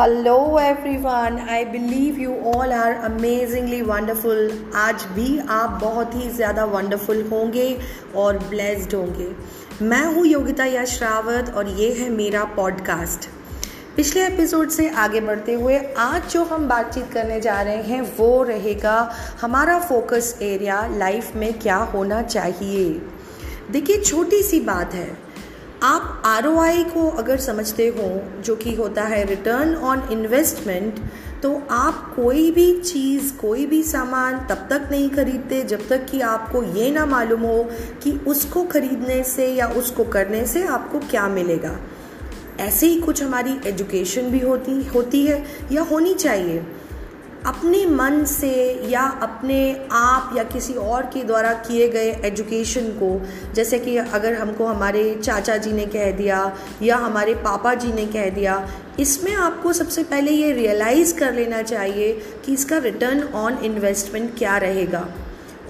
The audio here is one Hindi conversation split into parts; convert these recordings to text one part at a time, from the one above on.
Hello everyone I believe you all are amazingly wonderful आज भी आप बहुत ही ज़्यादा वंडरफुल होंगे और ब्लेस्ड होंगे। मैं हूँ योगिता यश रावत और ये है मेरा पॉडकास्ट पिछले एपिसोड से आगे बढ़ते हुए आज जो हम बातचीत करने जा रहे हैं, वो रहेगा हमारा फोकस एरिया लाइफ में क्या होना चाहिए। देखिए, छोटी सी बात है। आप ROI को अगर समझते हो, जो कि होता है रिटर्न ऑन इन्वेस्टमेंट तो आप कोई भी चीज़, कोई भी सामान तब तक नहीं खरीदते, जब तक कि आपको ये ना मालूम हो कि उसको खरीदने से या उसको करने से आपको क्या मिलेगा। ऐसे ही कुछ हमारी एजुकेशन भी होती होती है या होनी चाहिए। अपने मन से या अपने आप या किसी और के द्वारा किए गए एजुकेशन को, जैसे कि अगर हमको हमारे चाचा जी ने कह दिया या हमारे पापा जी ने कह दिया, इसमें आपको सबसे पहले ये रियलाइज़ कर लेना चाहिए कि इसका रिटर्न ऑन इन्वेस्टमेंट क्या रहेगा।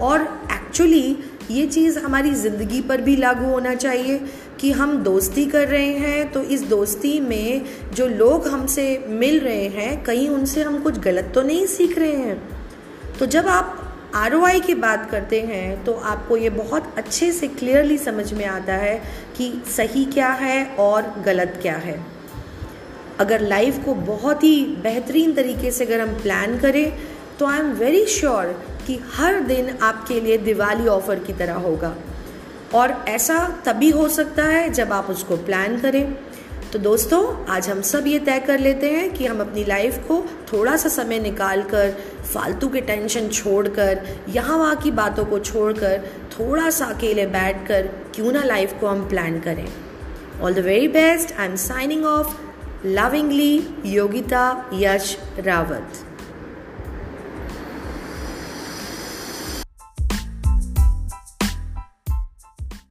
और एक्चुअली ये चीज़ हमारी ज़िंदगी पर भी लागू होना चाहिए। कि हम दोस्ती कर रहे हैं तो इस दोस्ती में जो लोग हमसे मिल रहे हैं, कहीं उनसे हम कुछ गलत तो नहीं सीख रहे हैं। तो जब आप आरओआई की बात करते हैं तो आपको ये बहुत अच्छे से क्लियरली समझ में आता है कि सही क्या है और गलत क्या है। अगर लाइफ को बहुत ही बेहतरीन तरीके से अगर हम प्लान करें तो आई एम वेरी श्योर कि हर दिन आपके लिए दिवाली ऑफ़र की तरह होगा। और ऐसा तभी हो सकता है जब आप उसको प्लान करें। तो दोस्तों, आज हम सब ये तय कर लेते हैं कि हम अपनी लाइफ को थोड़ा सा समय निकाल कर फालतू के टेंशन छोड़कर, यहाँ वहाँ की बातों को छोड़कर थोड़ा सा अकेले बैठ कर क्यों ना लाइफ को हम प्लान करें। All the very best I am signing off lovingly Yogita Yash Rawat